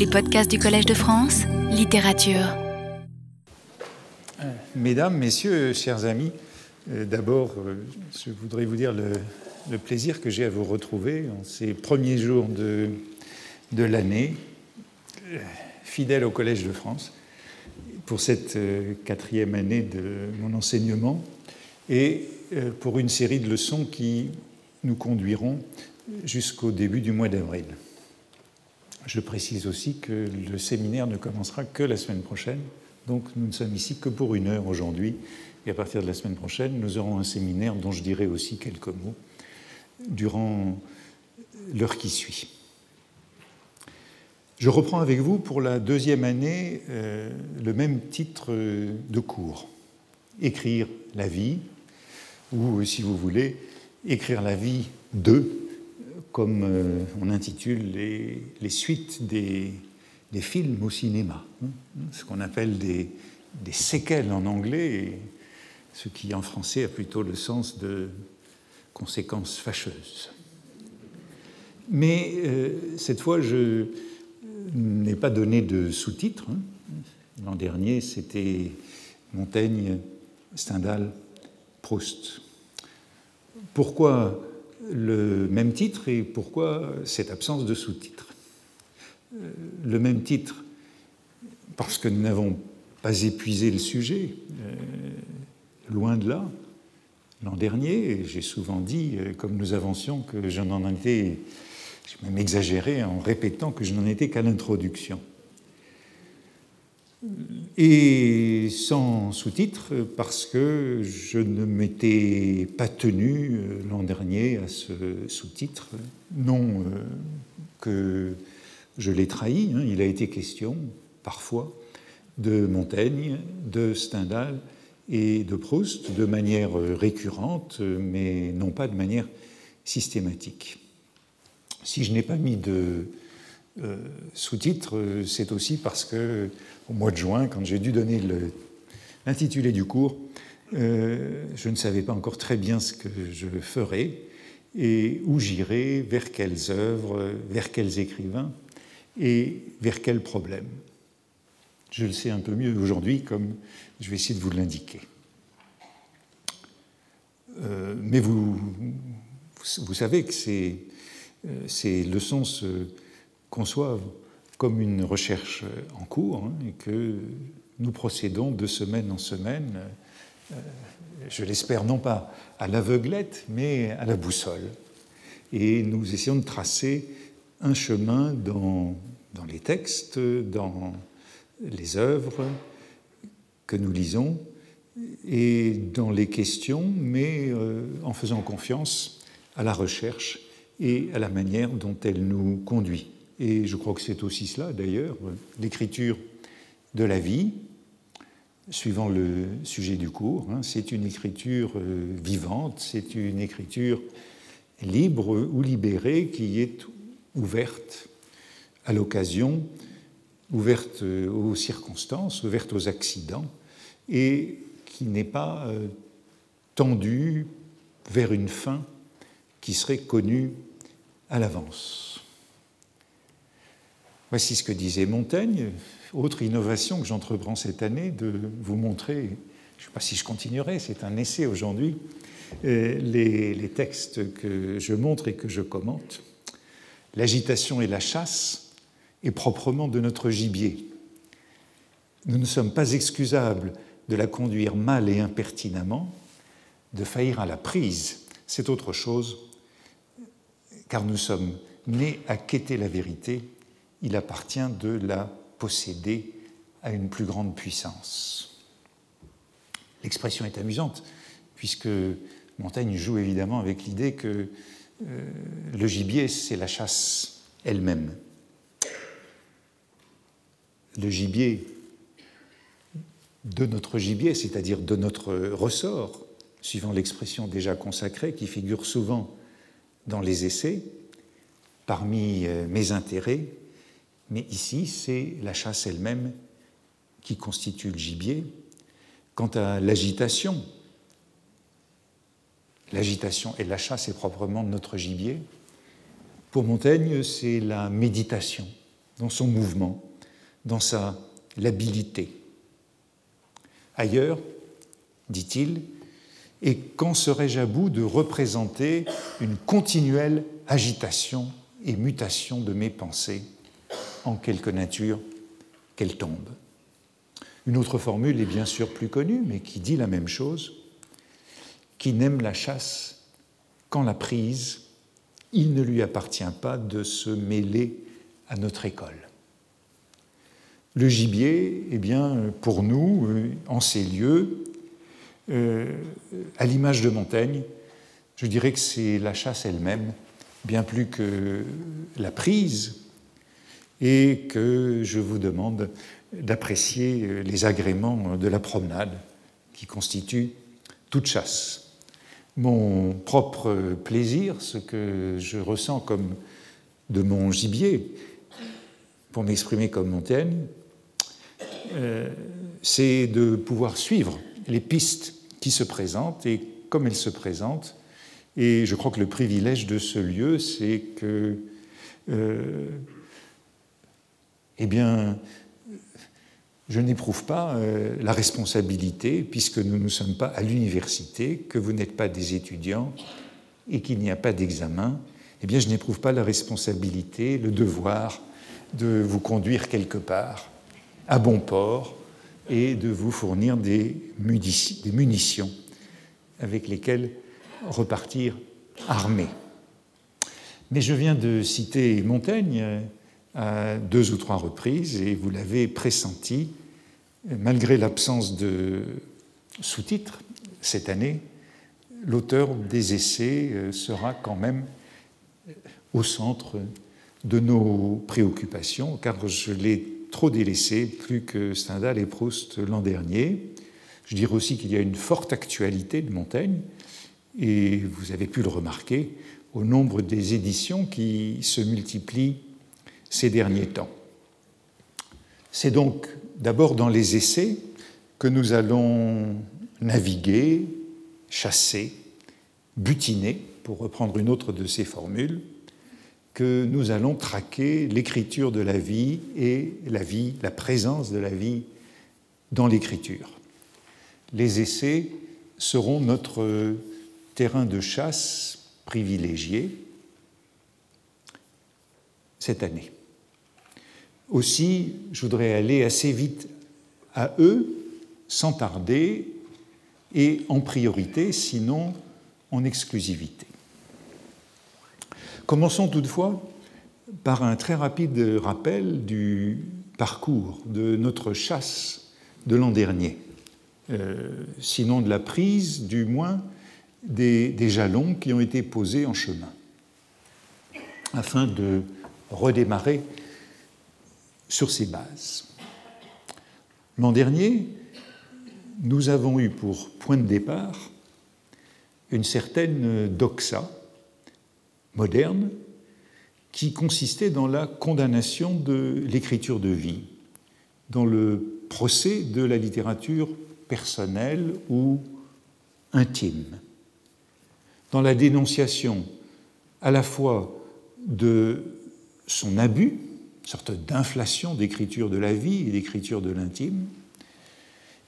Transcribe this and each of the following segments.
Les podcasts du Collège de France, littérature. Mesdames, Messieurs, chers amis, euh, d'abord, euh, je voudrais vous dire le, plaisir que j'ai à vous retrouver en ces premiers jours de, de l'année, euh, fidèle au Collège de France, pour cette quatrième année de mon enseignement et pour une série de leçons qui nous conduiront jusqu'au début du mois d'avril. Je précise aussi que le séminaire ne commencera que la semaine prochaine, donc nous ne sommes ici que pour une heure aujourd'hui, et à partir de la semaine prochaine, nous aurons un séminaire dont je dirai aussi quelques mots durant l'heure qui suit. Je reprends avec vous pour la deuxième année euh, le même titre de cours, Écrire la vie, ou si vous voulez, Écrire la vie de comme euh, on intitule les, suites des, films au cinéma, hein, ce qu'on appelle des, séquelles en anglais, ce qui en français a plutôt le sens de conséquences fâcheuses. Mais euh, cette fois, je n'ai pas donné de sous-titres. Hein. L'an dernier, c'était Montaigne, Stendhal, Proust. Pourquoi le même titre et pourquoi cette absence de sous-titres. Euh, le même titre parce que nous n'avons pas épuisé le sujet, euh, loin de là. L'an dernier, j'ai souvent dit, euh, comme nous avancions, que je n'en étais, j'ai même exagéré en répétant que je n'en étais qu'à l'introduction et sans sous-titres parce que je ne m'étais pas tenu euh, l'an dernier à ce sous-titre. Non euh, que je l'ai trahi, hein. il a été question parfois de Montaigne, de Stendhal et de Proust de manière récurrente, mais non pas de manière systématique. Si je n'ai pas mis de euh, sous-titres, c'est aussi parce que au mois de juin, quand j'ai dû donner l'intitulé du cours, euh, je ne savais pas encore très bien ce que je ferais et où j'irais, vers quelles œuvres, vers quels écrivains et vers quels problèmes. Je le sais un peu mieux aujourd'hui, comme je vais essayer de vous l'indiquer. Euh, mais vous, vous, savez que ces, euh, ces leçons se conçoivent comme une recherche en cours hein, et que nous procédons de semaine en semaine, euh, je l'espère non pas à l'aveuglette, mais à la boussole. Et nous essayons de tracer un chemin dans, les textes, dans les œuvres que nous lisons et dans les questions, mais euh, en faisant confiance à la recherche et à la manière dont elle nous conduit. Et je crois que c'est aussi cela, d'ailleurs, l'écriture de la vie, suivant le sujet du cours. Hein, c'est une écriture euh, vivante, c'est une écriture libre ou libérée qui est ouverte à l'occasion, ouverte aux circonstances, ouverte aux accidents, et qui n'est pas euh, tendue vers une fin qui serait connue à l'avance. Voici ce que disait Montaigne. Autre innovation que j'entreprends cette année, de vous montrer, je ne sais pas si je continuerai, c'est un essai aujourd'hui, euh, les, les, textes que je montre et que je commente. L'agitation et la chasse est proprement de notre gibier. Nous ne sommes pas excusables de la conduire mal et impertinemment, de faillir à la prise, c'est autre chose, car nous sommes nés à quêter la vérité il appartient de la posséder à une plus grande puissance. L'expression est amusante, puisque Montaigne joue évidemment avec l'idée que euh, le gibier, c'est la chasse elle-même. Le gibier de notre gibier, c'est-à-dire de notre ressort, suivant l'expression déjà consacrée qui figure souvent dans les essais, parmi euh, mes intérêts, mais ici, c'est la chasse elle-même qui constitue le gibier. Quant à l'agitation, l'agitation et la chasse est proprement notre gibier. Pour Montaigne, c'est la méditation dans son mouvement, dans sa labilité. Ailleurs, dit-il, et quand serais-je à bout de représenter une continuelle agitation et mutation de mes pensées en quelque nature qu'elles tombent Une autre formule est bien sûr plus connue, mais qui dit la même chose. Qui n'aime la chasse qu'en la prise, il ne lui appartient pas de se mêler à notre école. Le gibier, eh bien, pour nous, euh, en ces lieux, euh, à l'image de Montaigne, je dirais que c'est la chasse elle-même, bien plus que la prise, et que je vous demande d'apprécier les agréments de la promenade qui constituent toute chasse. Mon propre plaisir, ce que je ressens comme de mon gibier, pour m'exprimer comme Montaigne, euh, c'est de pouvoir suivre les pistes qui se présente et comme elle se présente. Et je crois que le privilège de ce lieu, c'est que, euh, eh bien, je n'éprouve pas euh, la responsabilité, puisque nous ne sommes pas à l'université, que vous n'êtes pas des étudiants et qu'il n'y a pas d'examen, eh bien, je n'éprouve pas la responsabilité, le devoir de vous conduire quelque part, à bon port, et de vous fournir des munitions avec lesquelles repartir armé. Mais je viens de citer Montaigne à deux ou trois reprises et vous l'avez pressenti, malgré l'absence de sous-titres cette année, l'auteur des essais euh, sera quand même au centre de nos préoccupations, car je l'ai trop délaissé, plus que Stendhal et Proust l'an dernier. Je dirais aussi qu'il y a une forte actualité de Montaigne, et vous avez pu le remarquer au nombre des éditions qui se multiplient ces derniers temps. C'est donc d'abord dans les essais que nous allons naviguer, chasser, butiner, pour reprendre une autre de ces formules, que nous allons traquer l'écriture de la vie et la vie, la présence de la vie dans l'écriture. Les essais seront notre terrain de chasse privilégié cette année. Aussi, je voudrais aller assez vite à eux, sans tarder, et en priorité, sinon en exclusivité. Commençons toutefois par un très rapide rappel du parcours de notre chasse de l'an dernier, euh, sinon de la prise, du moins des, des, jalons qui ont été posés en chemin, afin de redémarrer sur ces bases. L'an dernier, nous avons eu pour point de départ une certaine doxa, moderne qui consistait dans la condamnation de l'écriture de vie, dans le procès de la littérature personnelle ou intime, dans la dénonciation à la fois de son abus, sorte d'inflation d'écriture de la vie et d'écriture de l'intime,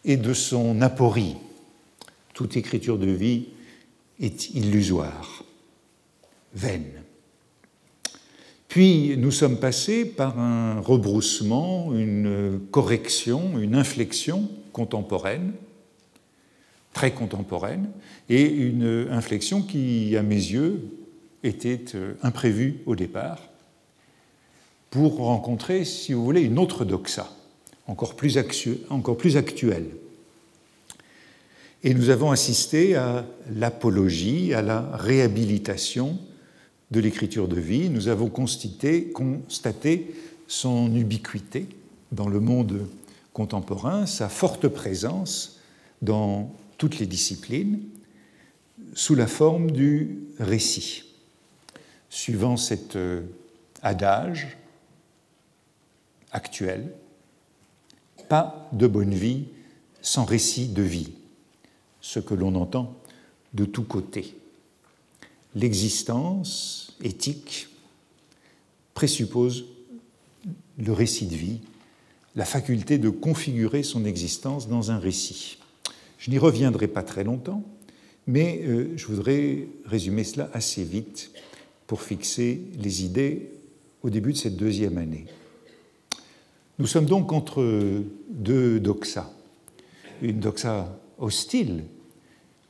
et de son aporie. Toute écriture de vie est illusoire vaine. Puis nous sommes passés par un rebroussement, une correction, une inflexion contemporaine, très contemporaine, et une inflexion qui, à mes yeux, était euh, imprévue au départ, pour rencontrer, si vous voulez, une autre doxa, encore plus, actuelle. Et nous avons assisté à l'apologie, à la réhabilitation de l'écriture de vie, nous avons constaté, constaté son ubiquité dans le monde contemporain, sa forte présence dans toutes les disciplines, sous la forme du récit. Suivant cet euh, adage actuel, pas de bonne vie sans récit de vie, ce que l'on entend de tous côtés l'existence éthique présuppose le récit de vie, la faculté de configurer son existence dans un récit. Je n'y reviendrai pas très longtemps, mais euh, je voudrais résumer cela assez vite pour fixer les idées au début de cette deuxième année. Nous sommes donc entre deux doxas. Une doxa hostile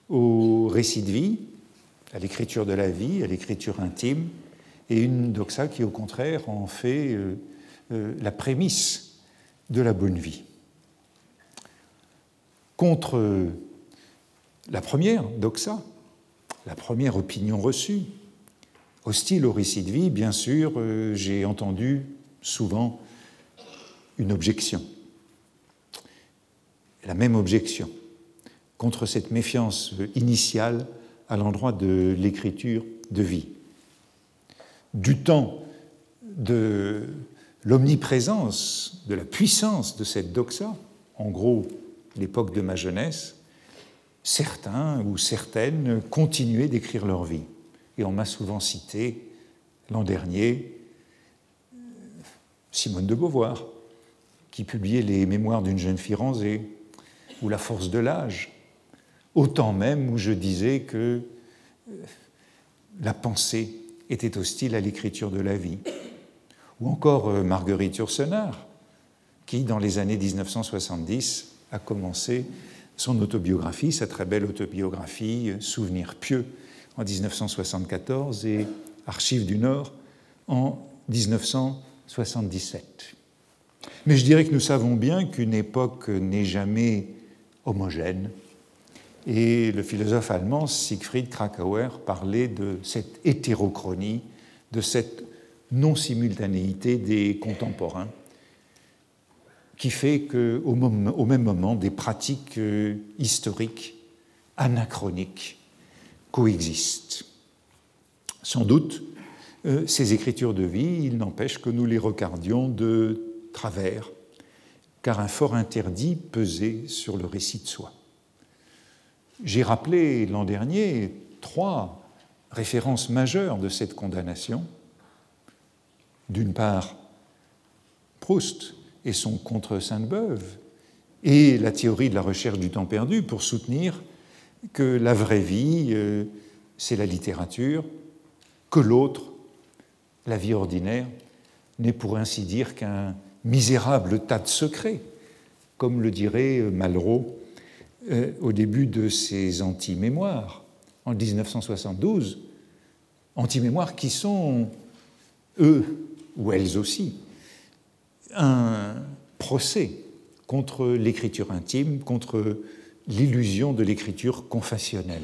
au récit de vie, à l'écriture de la vie, à l'écriture intime, et une doxa qui, au contraire, en fait euh, euh, la prémisse de la bonne vie. Contre la première doxa, la première opinion reçue, hostile au récit de vie, bien sûr, euh, j'ai entendu souvent une objection. La même objection contre cette méfiance initiale à l'endroit de l'écriture de vie. Du temps de l'omniprésence, de la puissance de cette doxa, en gros l'époque de ma jeunesse, certains ou certaines continuaient d'écrire leur vie. Et on m'a souvent cité l'an dernier Simone de Beauvoir, qui publiait les mémoires d'une jeune fille ou La force de l'âge, autant même où je disais que euh, la pensée était hostile à l'écriture de la vie. Ou encore euh, Marguerite Yourcenar, qui, dans les années 1970, a commencé son autobiographie, sa très belle autobiographie euh, Souvenirs pieux en 1974 et Archives du Nord en 1977. Mais je dirais que nous savons bien qu'une époque n'est jamais homogène. Et le philosophe allemand Siegfried Krakauer parlait de cette hétérochronie, de cette non-simultanéité des contemporains, qui fait qu'au au même moment, des pratiques euh, historiques anachroniques coexistent. Sans doute, euh, ces écritures de vie, il n'empêche que nous les regardions de travers, car un fort interdit pesait sur le récit de soi. J'ai rappelé l'an dernier trois références majeures de cette condamnation. D'une part, Proust et son contre Sainte-Beuve, et la théorie de la recherche du temps perdu pour soutenir que la vraie vie, euh, c'est la littérature, que l'autre, la vie ordinaire, n'est pour ainsi dire qu'un misérable tas de secrets, comme le dirait Malraux euh, au début de ses anti-mémoires, en 1972, anti-mémoires qui sont, eux ou elles aussi, un procès contre l'écriture intime, contre l'illusion de l'écriture confessionnelle.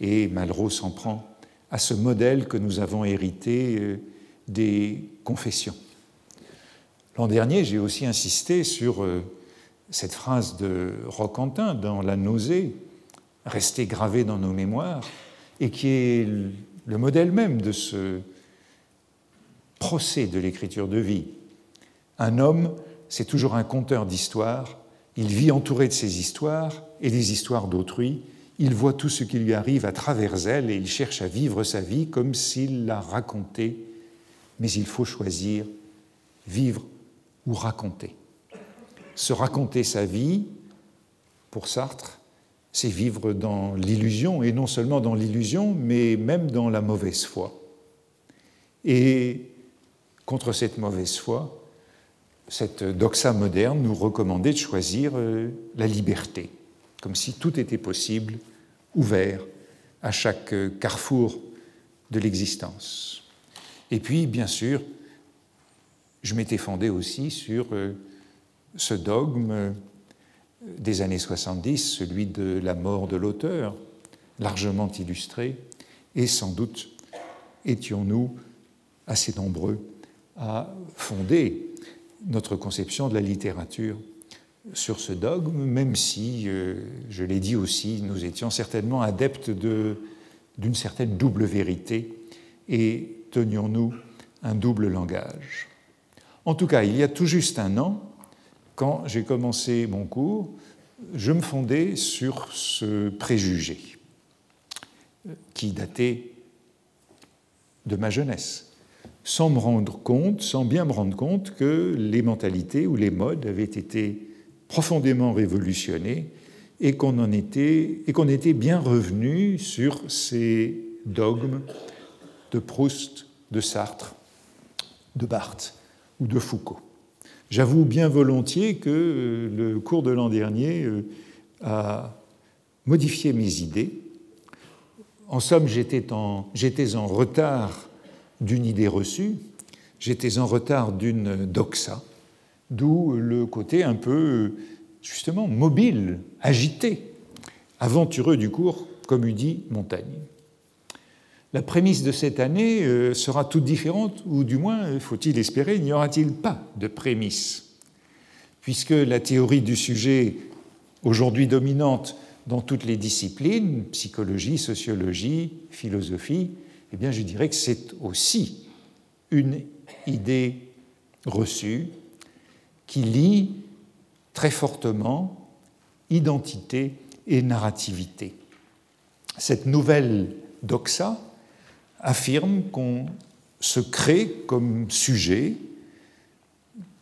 Et Malraux s'en prend à ce modèle que nous avons hérité euh, des confessions. L'an dernier, j'ai aussi insisté sur euh, cette phrase de Roquentin dans La nausée, restée gravée dans nos mémoires, et qui est le modèle même de ce procès de l'écriture de vie. Un homme, c'est toujours un conteur d'histoires, il vit entouré de ses histoires et des histoires d'autrui, il voit tout ce qui lui arrive à travers elles et il cherche à vivre sa vie comme s'il la racontait, mais il faut choisir vivre ou raconter. Se raconter sa vie, pour Sartre, c'est vivre dans l'illusion, et non seulement dans l'illusion, mais même dans la mauvaise foi. Et contre cette mauvaise foi, cette doxa moderne nous recommandait de choisir euh, la liberté, comme si tout était possible, ouvert à chaque carrefour de l'existence. Et puis, bien sûr, je m'étais fondé aussi sur euh, ce dogme euh, des années 70, celui de la mort de l'auteur, largement illustré, et sans doute étions-nous assez nombreux à fonder notre conception de la littérature sur ce dogme, même si, euh, je l'ai dit aussi, nous étions certainement adeptes d'une certaine double vérité et tenions-nous un double langage. En tout cas, il y a tout juste un an, quand j'ai commencé mon cours, je me fondais sur ce préjugé qui datait de ma jeunesse, sans me rendre compte, sans bien me rendre compte que les mentalités ou les modes avaient été profondément révolutionnés et qu'on était et qu'on était bien revenu sur ces dogmes de Proust, de Sartre, de Barthes ou de Foucault. J'avoue bien volontiers que euh, le cours de l'an dernier euh, a modifié mes idées. En somme, j'étais en, en, retard d'une idée reçue, j'étais en retard d'une doxa, d'où le côté un peu, justement, mobile, agité, aventureux du cours, comme eût dit Montaigne. La prémisse de cette année euh, sera toute différente, ou du moins, faut-il espérer, n'y aura-t-il pas de prémisse, puisque la théorie du sujet, aujourd'hui dominante dans toutes les disciplines, psychologie, sociologie, philosophie, eh bien, je dirais que c'est aussi une idée reçue qui lie très fortement identité et narrativité. Cette nouvelle doxa affirme qu'on se crée comme sujet,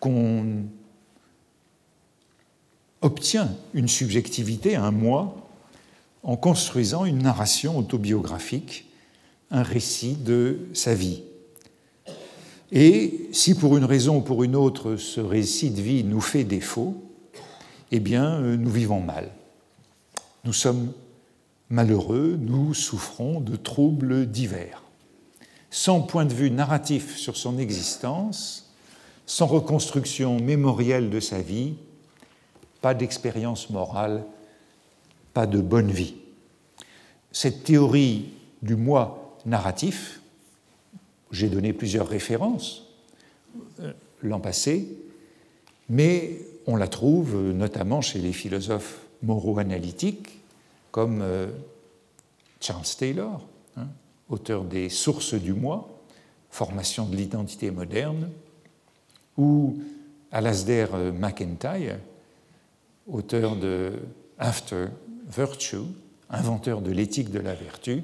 qu'on obtient une subjectivité, un moi, en construisant une narration autobiographique, un récit de sa vie. Et si pour une raison ou pour une autre ce récit de vie nous fait défaut, eh bien euh, nous vivons mal. Nous sommes malheureux, nous souffrons de troubles divers sans point de vue narratif sur son existence, sans reconstruction mémorielle de sa vie, pas d'expérience morale, pas de bonne vie. Cette théorie du moi narratif, j'ai donné plusieurs références euh, l'an passé, mais on la trouve notamment chez les philosophes moraux-analytiques comme euh, Charles Taylor, auteur des Sources du moi, formation de l'identité moderne, ou Alasdair MacIntyre, auteur de After Virtue, inventeur de l'éthique de la vertu,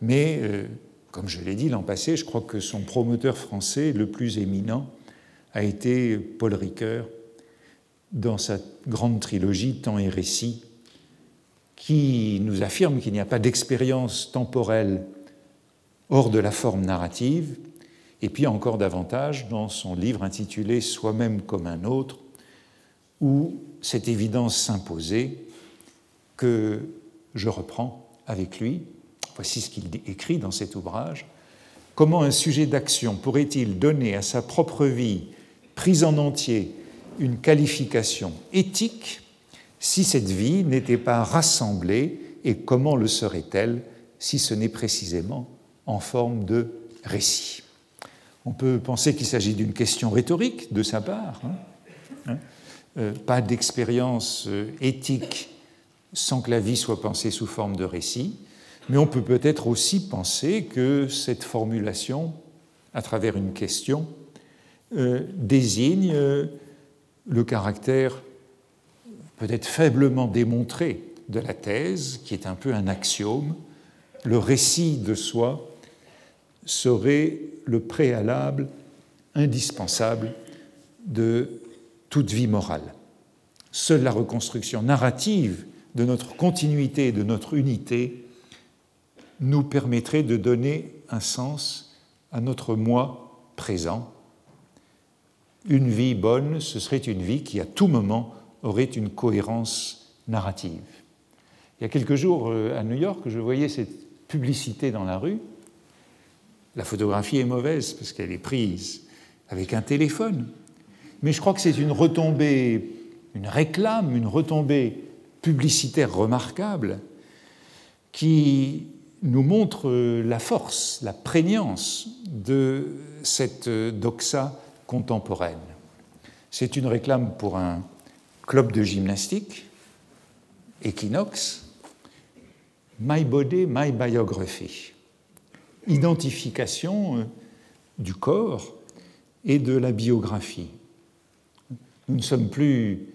mais, euh, comme je l'ai dit l'an passé, je crois que son promoteur français le plus éminent a été Paul Ricoeur dans sa grande trilogie Temps et récit, qui nous affirme qu'il n'y a pas d'expérience temporelle hors de la forme narrative, et puis encore davantage dans son livre intitulé Soi-même comme un autre, où cette évidence s'imposait que je reprends avec lui. Voici ce qu'il écrit dans cet ouvrage. Comment un sujet d'action pourrait-il donner à sa propre vie, prise en entier, une qualification éthique si cette vie n'était pas rassemblée et comment le serait-elle si ce n'est précisément en forme de récit. On peut penser qu'il s'agit d'une question rhétorique de sa part. Hein. Hein. Euh, pas d'expérience euh, éthique sans que la vie soit pensée sous forme de récit, mais on peut peut-être aussi penser que cette formulation, à travers une question, euh, désigne le caractère peut-être faiblement démontré de la thèse, qui est un peu un axiome, le récit de soi serait le préalable indispensable de toute vie morale. Seule la reconstruction narrative de notre continuité, de notre unité, nous permettrait de donner un sens à notre moi présent. Une vie bonne, ce serait une vie qui à tout moment aurait une cohérence narrative. Il y a quelques jours euh, à New York, je voyais cette publicité dans la rue la photographie est mauvaise parce qu'elle est prise avec un téléphone. Mais je crois que c'est une retombée, une réclame, une retombée publicitaire remarquable qui nous montre la force, la prégnance de cette doxa contemporaine. C'est une réclame pour un club de gymnastique, Equinox, My Body, My Biography identification euh, du corps et de la biographie. Nous ne sommes plus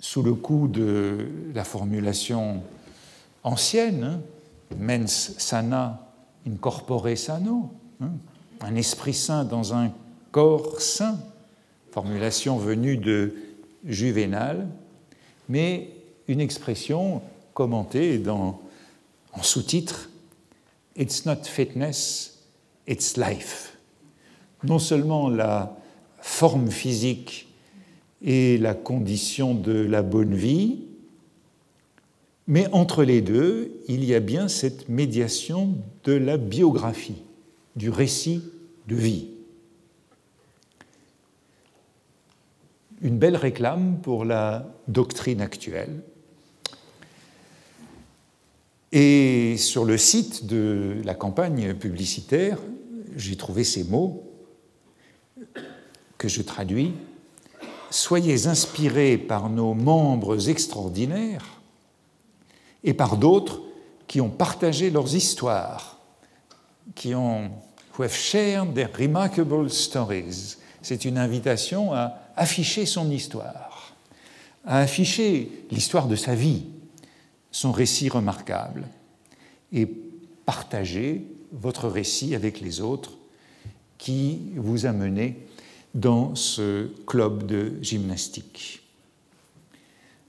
sous le coup de la formulation ancienne, hein, mens sana in corpore sano, hein, un esprit saint dans un corps saint, formulation venue de Juvénal, mais une expression commentée en sous-titre It's not fitness, it's life. Non seulement la forme physique et la condition de la bonne vie, mais entre les deux, il y a bien cette médiation de la biographie, du récit de vie. Une belle réclame pour la doctrine actuelle. Et sur le site de la campagne publicitaire, j'ai trouvé ces mots que je traduis. Soyez inspirés par nos membres extraordinaires et par d'autres qui ont partagé leurs histoires, qui ont who have shared their remarkable stories. C'est une invitation à afficher son histoire, à afficher l'histoire de sa vie, son récit remarquable, et partager votre récit avec les autres qui vous a mené dans ce club de gymnastique.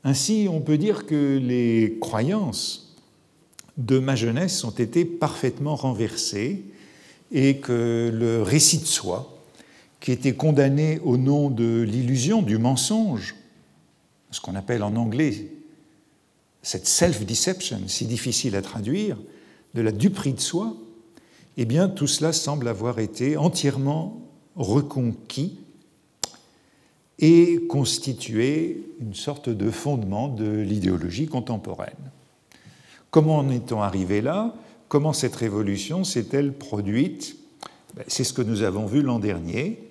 Ainsi, on peut dire que les croyances de ma jeunesse ont été parfaitement renversées et que le récit de soi, qui était condamné au nom de l'illusion, du mensonge, ce qu'on appelle en anglais cette self-deception, si difficile à traduire, de la duperie de soi, eh bien tout cela semble avoir été entièrement reconquis et constitué une sorte de fondement de l'idéologie contemporaine. Comment en est-on arrivé là? Comment cette révolution s'est-elle produite? Ben, C'est ce que nous avons vu l'an dernier.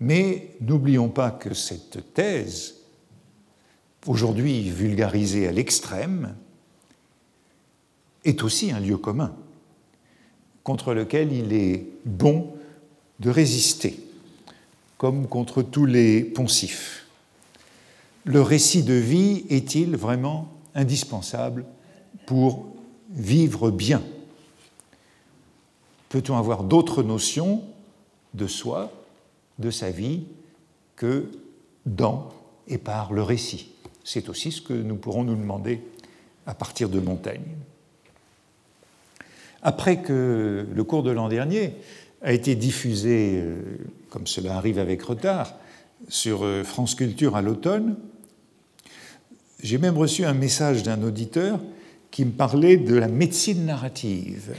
Mais n'oublions pas que cette thèse, aujourd'hui vulgarisée à l'extrême, est aussi un lieu commun contre lequel il est bon de résister, comme contre tous les poncifs. Le récit de vie est-il vraiment indispensable pour vivre bien? Peut-on avoir d'autres notions de soi, de sa vie, que dans et par le récit C'est aussi ce que nous pourrons nous demander à partir de Montaigne. Après que le cours de l'an dernier a été diffusé, euh, comme cela arrive avec retard, sur euh, France Culture à l'automne, j'ai même reçu un message d'un auditeur qui me parlait de la médecine narrative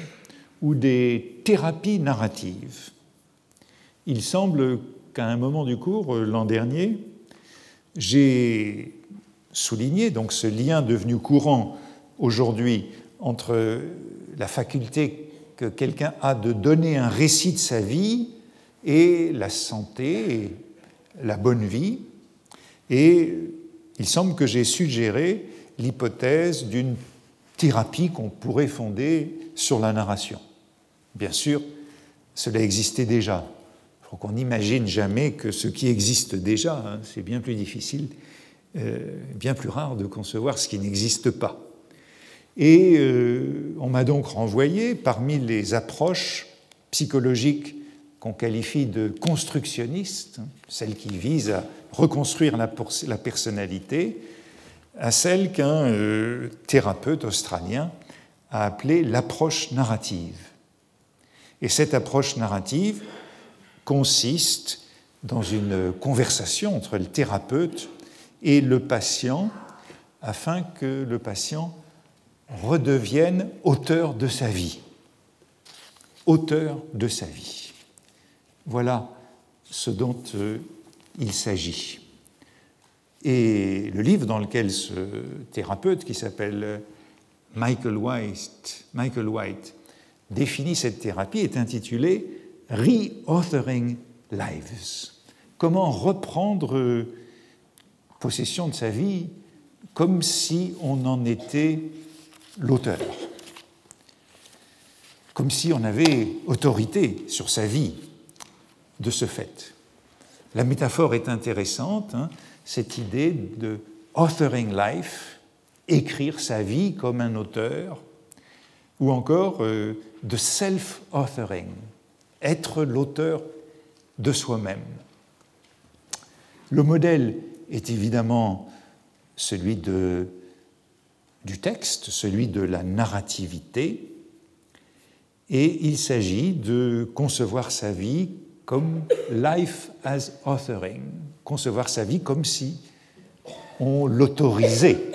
ou des thérapies narratives. Il semble qu'à un moment du cours, euh, l'an dernier, j'ai souligné donc ce lien devenu courant aujourd'hui entre la faculté que quelqu'un a de donner un récit de sa vie et la santé et la bonne vie. Et il semble que j'ai suggéré l'hypothèse d'une thérapie qu'on pourrait fonder sur la narration. Bien sûr, cela existait déjà. Faut qu'on n'imagine jamais que ce qui existe déjà, hein, c'est bien plus difficile, euh, bien plus rare de concevoir ce qui n'existe pas. Et euh, on m'a donc renvoyé parmi les approches psychologiques qu'on qualifie de constructionnistes, celles qui visent à reconstruire la, personnalité, à celle qu'un euh, thérapeute australien a appelée l'approche narrative. Et cette approche narrative consiste dans une conversation entre le thérapeute et le patient afin que le patient redevienne auteur de sa vie. Auteur de sa vie. Voilà ce dont euh, il s'agit. Et le livre dans lequel ce thérapeute, qui s'appelle Michael White, Michael White, définit cette thérapie, est intitulé Reauthoring Lives. Comment reprendre possession de sa vie comme si on en était l'auteur, comme si on avait autorité sur sa vie de ce fait. La métaphore est intéressante, hein, cette idée de authoring life, écrire sa vie comme un auteur, ou encore euh, de self-authoring, être l'auteur de soi-même. Le modèle est évidemment celui du texte, celui de la narrativité, et il s'agit de concevoir sa vie comme life as authoring, concevoir sa vie comme si on l'autorisait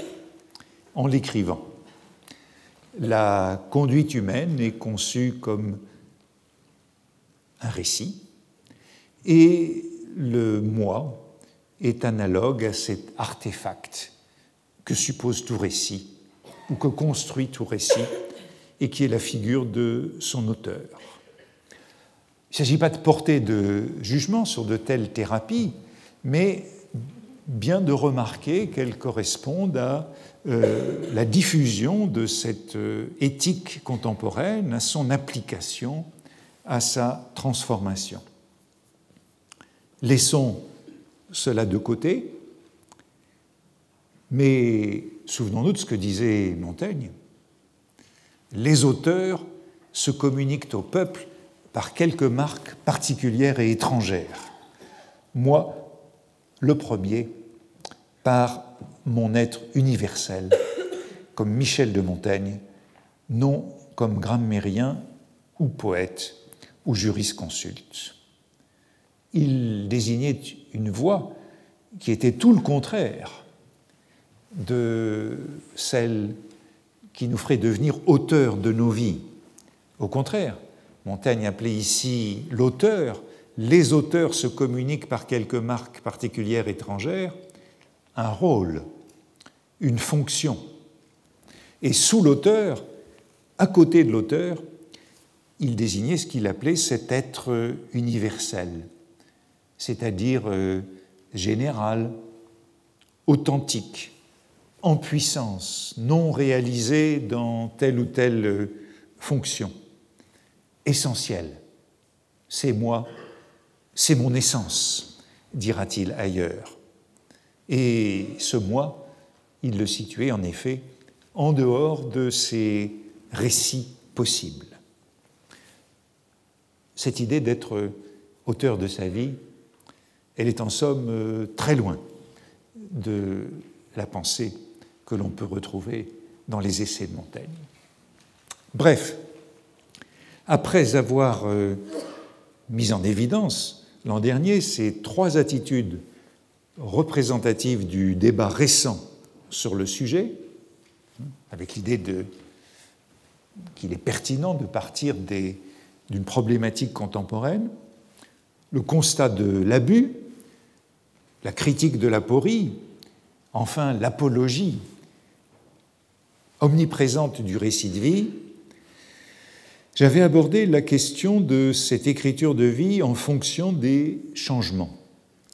en l'écrivant. La conduite humaine est conçue comme un récit et le moi est analogue à cet artefact que suppose tout récit ou que construit tout récit et qui est la figure de son auteur. Il ne s'agit pas de porter de jugement sur de telles thérapies, mais bien de remarquer qu'elles correspondent à euh, la diffusion de cette euh, éthique contemporaine, à son application, à sa transformation. Laissons cela de côté, mais souvenons-nous de ce que disait Montaigne. Les auteurs se communiquent au peuple par quelques marques particulières et étrangères. Moi, le premier, par mon être universel, comme Michel de Montaigne, non comme grammairien ou poète ou jurisconsulte. Il désignait une voix qui était tout le contraire de celle qui nous ferait devenir auteurs de nos vies. Au contraire, Montaigne appelait ici l'auteur, les auteurs se communiquent par quelques marques particulières étrangères, un rôle, une fonction. Et sous l'auteur, à côté de l'auteur, il désignait ce qu'il appelait cet être universel, c'est-à-dire euh, général, authentique, en puissance, non réalisé dans telle ou telle euh, fonction, essentiel. C'est moi, c'est mon essence, dira-t-il ailleurs. Et ce moi, il le situait en effet en dehors de ces récits possibles. Cette idée d'être auteur de sa vie, elle est en somme euh, très loin de la pensée que l'on peut retrouver dans les essais de Montaigne. Bref, après avoir euh, mis en évidence l'an dernier ces trois attitudes représentatives du débat récent sur le sujet, avec l'idée qu'il est pertinent de partir d'une problématique contemporaine, le constat de l'abus, la critique de l'aporie, enfin l'apologie omniprésente du récit de vie, j'avais abordé la question de cette écriture de vie en fonction des changements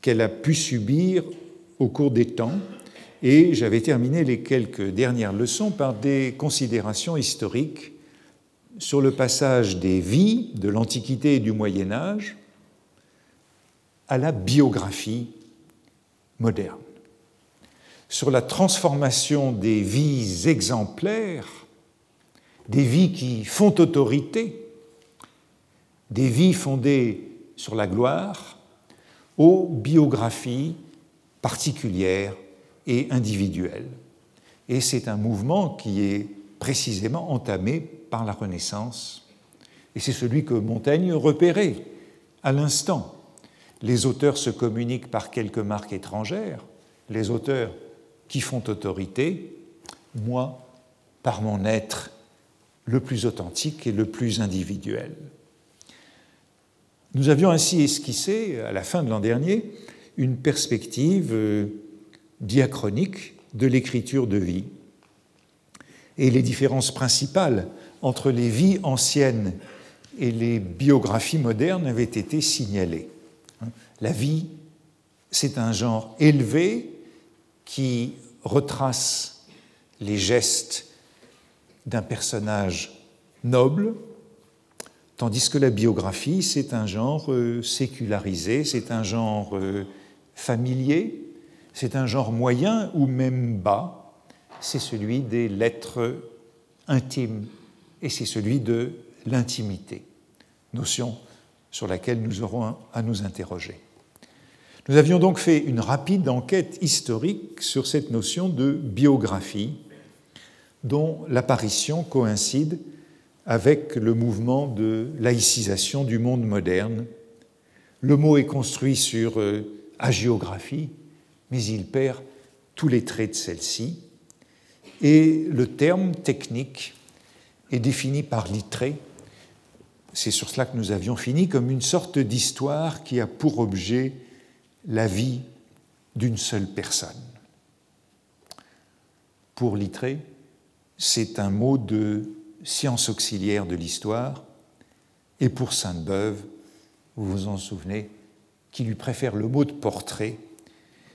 qu'elle a pu subir au cours des temps, et j'avais terminé les quelques dernières leçons par des considérations historiques sur le passage des vies de l'Antiquité et du Moyen Âge à la biographie moderne sur la transformation des vies exemplaires, des vies qui font autorité, des vies fondées sur la gloire, aux biographies particulières et individuelles. Et c'est un mouvement qui est précisément entamé par la Renaissance. Et c'est celui que Montaigne repérait à l'instant. Les auteurs se communiquent par quelques marques étrangères, les auteurs qui font autorité, moi, par mon être le plus authentique et le plus individuel. Nous avions ainsi esquissé, à la fin de l'an dernier, une perspective euh, diachronique de l'écriture de vie. Et les différences principales entre les vies anciennes et les biographies modernes avaient été signalées. La vie, c'est un genre élevé qui retrace les gestes d'un personnage noble, tandis que la biographie, c'est un genre euh, sécularisé, c'est un genre euh, familier, c'est un genre moyen ou même bas, c'est celui des lettres intimes et c'est celui de l'intimité, notion sur laquelle nous aurons à nous interroger. Nous avions donc fait une rapide enquête historique sur cette notion de biographie dont l'apparition coïncide avec le mouvement de laïcisation du monde moderne. Le mot est construit sur euh, agiographie, mais il perd tous les traits de celle-ci. Et le terme technique est défini par Littré. C'est sur cela que nous avions fini, comme une sorte d'histoire qui a pour objet la vie d'une seule personne. Pour Littré, c'est un mot de science auxiliaire de l'histoire, et pour Sainte-Beuve, vous vous en souvenez, qui lui préfère le mot de portrait.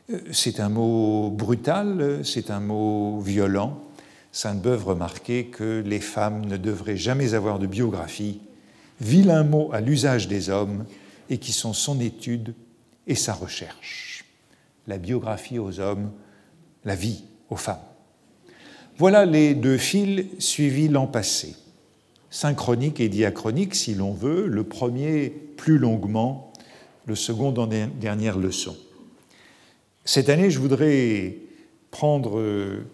Euh, c'est un mot brutal, c'est un mot violent. Sainte-Beuve remarquait que les femmes ne devraient jamais avoir de biographie, vilain mot à l'usage des hommes, et qui sont son étude et sa recherche. La biographie aux hommes, la vie aux femmes. Voilà les deux fils suivis l'an passé, synchronique et diachronique si l'on veut, le premier plus longuement, le second dans les dernières leçons. Cette année, je voudrais prendre euh,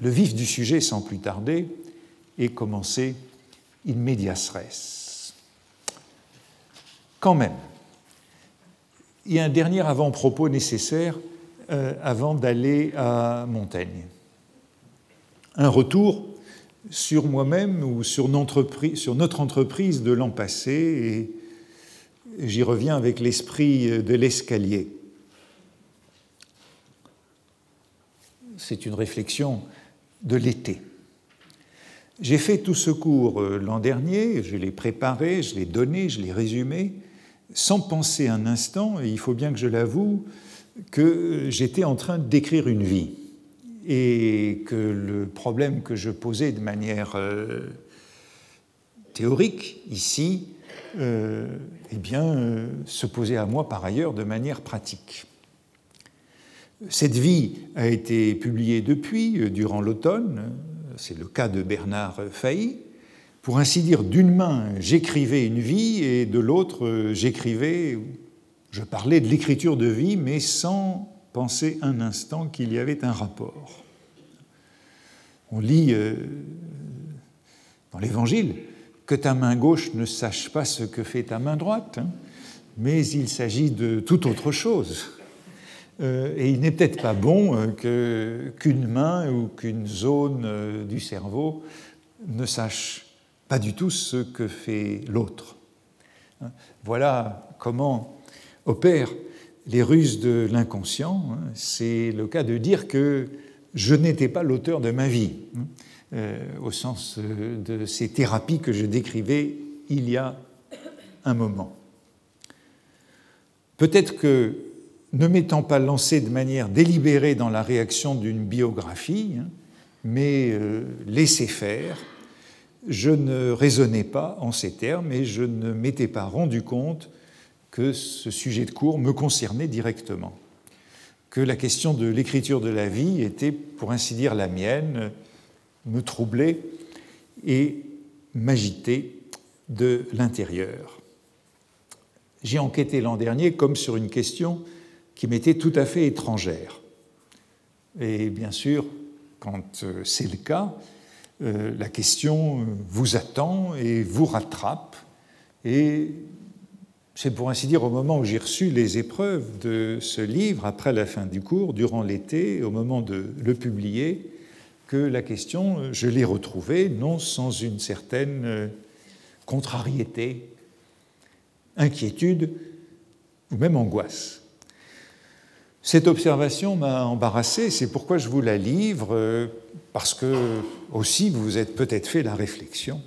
le vif du sujet sans plus tarder et commencer in medias res. Quand même, il y a un dernier avant-propos nécessaire euh, avant d'aller à Montaigne un retour sur moi-même ou sur notre entreprise de l'an passé, et j'y reviens avec l'esprit de l'escalier. C'est une réflexion de l'été. J'ai fait tout ce cours euh, l'an dernier, je l'ai préparé, je l'ai donné, je l'ai résumé, sans penser un instant, et il faut bien que je l'avoue, que j'étais en train d'écrire une vie et que le problème que je posais de manière euh, théorique ici, euh, eh bien, euh, se posait à moi par ailleurs de manière pratique. Cette vie a été publiée depuis, durant l'automne, c'est le cas de Bernard Failly. Pour ainsi dire, d'une main, j'écrivais une vie et de l'autre, j'écrivais, je parlais de l'écriture de vie, mais sans penser un instant qu'il y avait un rapport. On lit euh, dans l'Évangile que ta main gauche ne sache pas ce que fait ta main droite, hein, mais il s'agit de tout autre chose. Euh, et il n'est peut-être pas bon euh, qu'une main ou qu'une zone du cerveau ne sache pas du tout ce que fait l'autre. Hein. Voilà comment opèrent les ruses de l'inconscient, hein. c'est le cas de dire que je n'étais pas l'auteur de ma vie, hein, euh, au sens euh, de ces thérapies que je décrivais il y a un moment. Peut-être que, ne m'étant pas lancé de manière délibérée dans la réaction d'une biographie, hein, mais euh, laissé faire, je ne raisonnais pas en ces termes et je ne m'étais pas rendu compte que ce sujet de cours me concernait directement, que la question de l'écriture de la vie était, pour ainsi dire, la mienne, me troublait et m'agitait de l'intérieur. J'ai enquêté l'an dernier comme sur une question qui m'était tout à fait étrangère. Et bien sûr, quand euh, c'est le cas, euh, la question vous attend et vous rattrape et c'est pour ainsi dire au moment où j'ai reçu les épreuves de ce livre, après la fin du cours, durant l'été, au moment de le publier, que la question, je l'ai retrouvée, non sans une certaine euh, contrariété, inquiétude ou même angoisse. Cette observation m'a embarrassé, c'est pourquoi je vous la livre, euh, parce que aussi vous vous êtes peut-être fait la réflexion.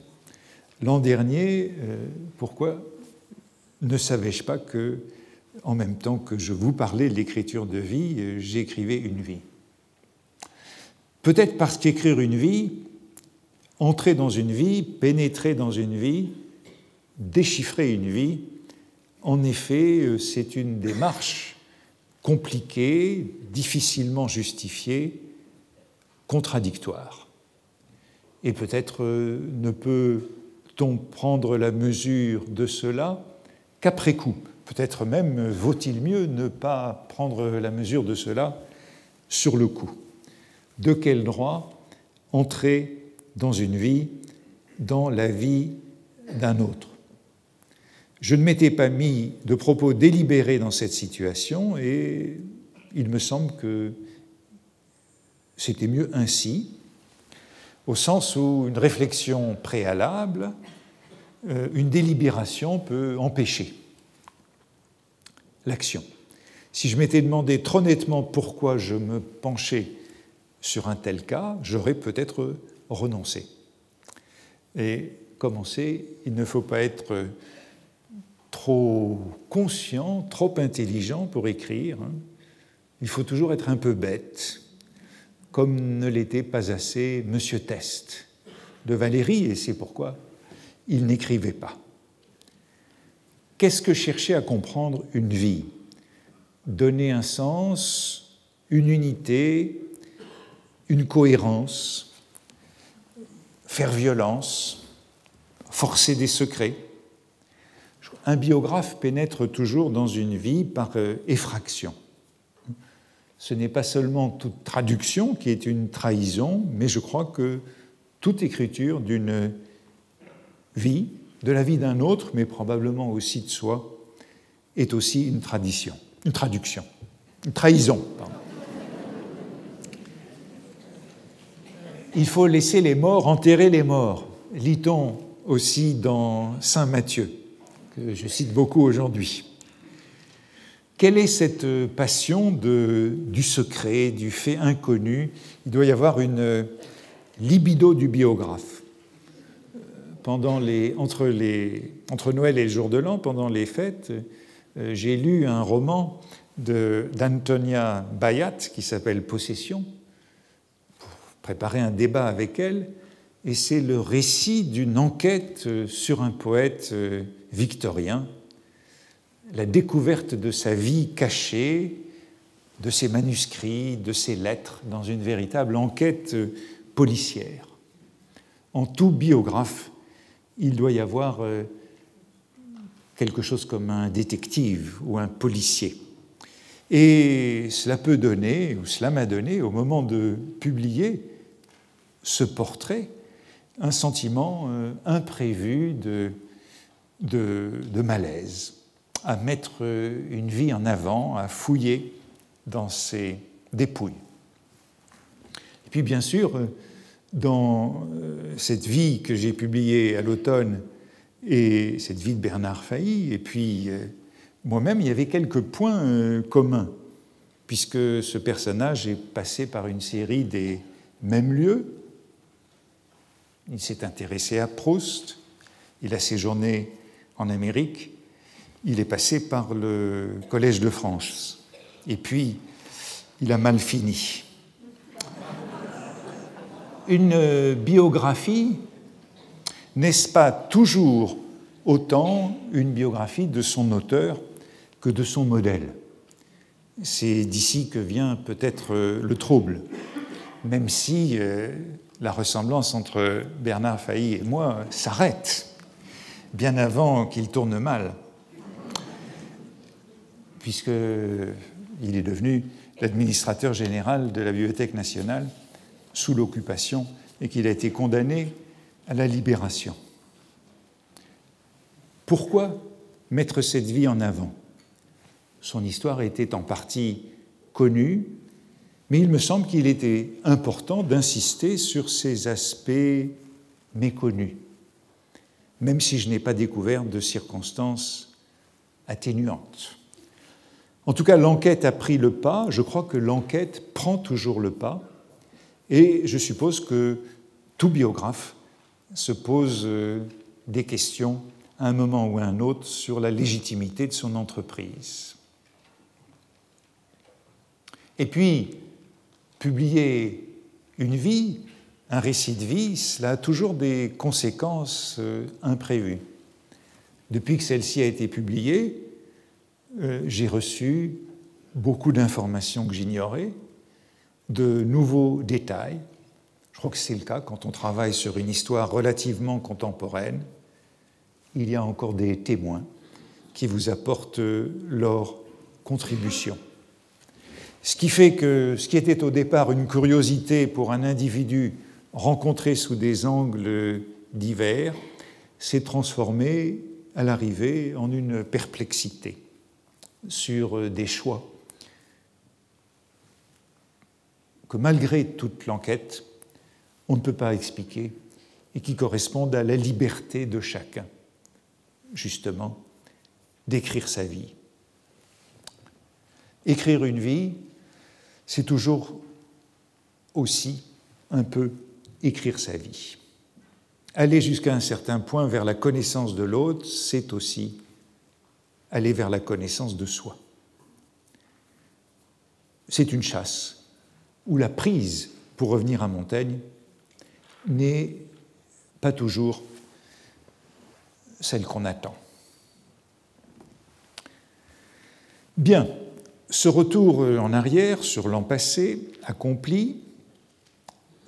L'an dernier, euh, pourquoi ne savais-je pas que, en même temps que je vous parlais de l'écriture de vie, j'écrivais une vie? Peut-être parce qu'écrire une vie, entrer dans une vie, pénétrer dans une vie, déchiffrer une vie, en effet, c'est une démarche compliquée, difficilement justifiée, contradictoire. Et peut-être ne peut peut-on prendre la mesure de cela qu'après coup Peut-être même vaut-il mieux ne pas prendre la mesure de cela sur le coup. De quel droit entrer dans une vie, dans la vie d'un autre? Je ne m'étais pas mis de propos délibérés dans cette situation et il me semble que c'était mieux ainsi, au sens où une réflexion préalable, euh, une délibération peut empêcher l'action. Si je m'étais demandé trop nettement pourquoi je me penchais sur un tel cas, j'aurais peut-être renoncé. Et comme on sait, il ne faut pas être trop conscient, trop intelligent pour écrire. Hein. Il faut toujours être un peu bête, comme ne l'était pas assez Monsieur Test de Valérie, et c'est pourquoi il n'écrivait pas. Qu'est-ce que cherchait à comprendre une vie? Donner un sens, une unité, une cohérence, faire violence, forcer des secrets. Un biographe pénètre toujours dans une vie par euh, effraction. Ce n'est pas seulement toute traduction qui est une trahison, mais je crois que toute écriture d'une vie de la vie d'un autre, mais probablement aussi de soi, est aussi une tradition, une traduction, une trahison. Il faut laisser les morts enterrer les morts, lit-on aussi dans Saint Matthieu, je cite beaucoup aujourd'hui. Quelle est cette passion du secret, du fait inconnu? Il doit y avoir une libido du biographe pendant les, entre, entre Noël et le jour de l'an, pendant les fêtes, euh, j'ai lu un roman d'Antonia Bayat qui s'appelle Possession, pour préparer un débat avec elle, et c'est le récit d'une enquête euh, sur un poète euh, victorien, la découverte de sa vie cachée, de ses manuscrits, de ses lettres, dans une véritable enquête policière. En tout biographe il doit y avoir euh, quelque chose comme un détective ou un policier. Et cela peut donner, ou cela m'a donné, au moment de publier ce portrait, un sentiment euh, imprévu de, de, malaise, à mettre une vie en avant, à fouiller dans ses dépouilles. Et puis bien sûr, dans euh, cette vie que j'ai publiée à l'automne et cette vie de Bernard Failly, et puis euh, moi-même, il y avait quelques points euh, communs, puisque ce personnage est passé par une série des mêmes lieux. Il s'est intéressé à Proust, il a séjourné en Amérique, il est passé par le Collège de France, et puis il a mal fini. Une biographie, n'est-ce pas toujours autant une biographie de son auteur que de son modèle? C'est d'ici que vient peut-être le trouble, même si euh, la ressemblance entre Bernard Failly et moi s'arrête bien avant qu'il tourne mal, puisqu'il est devenu l'administrateur général de la Bibliothèque nationale sous l'occupation et qu'il a été condamné à la libération. Pourquoi mettre cette vie en avant? Son histoire était en partie connue, mais il me semble qu'il était important d'insister sur ces aspects méconnus, même si je n'ai pas découvert de circonstances atténuantes. En tout cas, l'enquête a pris le pas, je crois que l'enquête prend toujours le pas, et je suppose que tout biographe se pose euh, des questions à un moment ou à un autre sur la légitimité de son entreprise. Et puis, publier une vie, un récit de vie, cela a toujours des conséquences euh, imprévues. Depuis que celle-ci a été publiée, euh, j'ai reçu beaucoup d'informations que j'ignorais, de nouveaux détails. Je crois que c'est le cas quand on travaille sur une histoire relativement contemporaine. il y a encore des témoins qui vous apportent leur contribution. Ce qui fait que ce qui était au départ une curiosité pour un individu rencontré sous des angles divers s'est transformé à l'arrivée en une perplexité sur des choix que malgré toute l'enquête, on ne peut pas expliquer et qui correspondent à la liberté de chacun, justement, d'écrire sa vie. Écrire une vie, c'est toujours aussi un peu écrire sa vie. Aller jusqu'à un certain point vers la connaissance de l'autre, c'est aussi aller vers la connaissance de soi. C'est une chasse où la prise, pour revenir à Montaigne, n'est pas toujours celle qu'on attend. Bien, ce retour en arrière sur l'an passé accompli,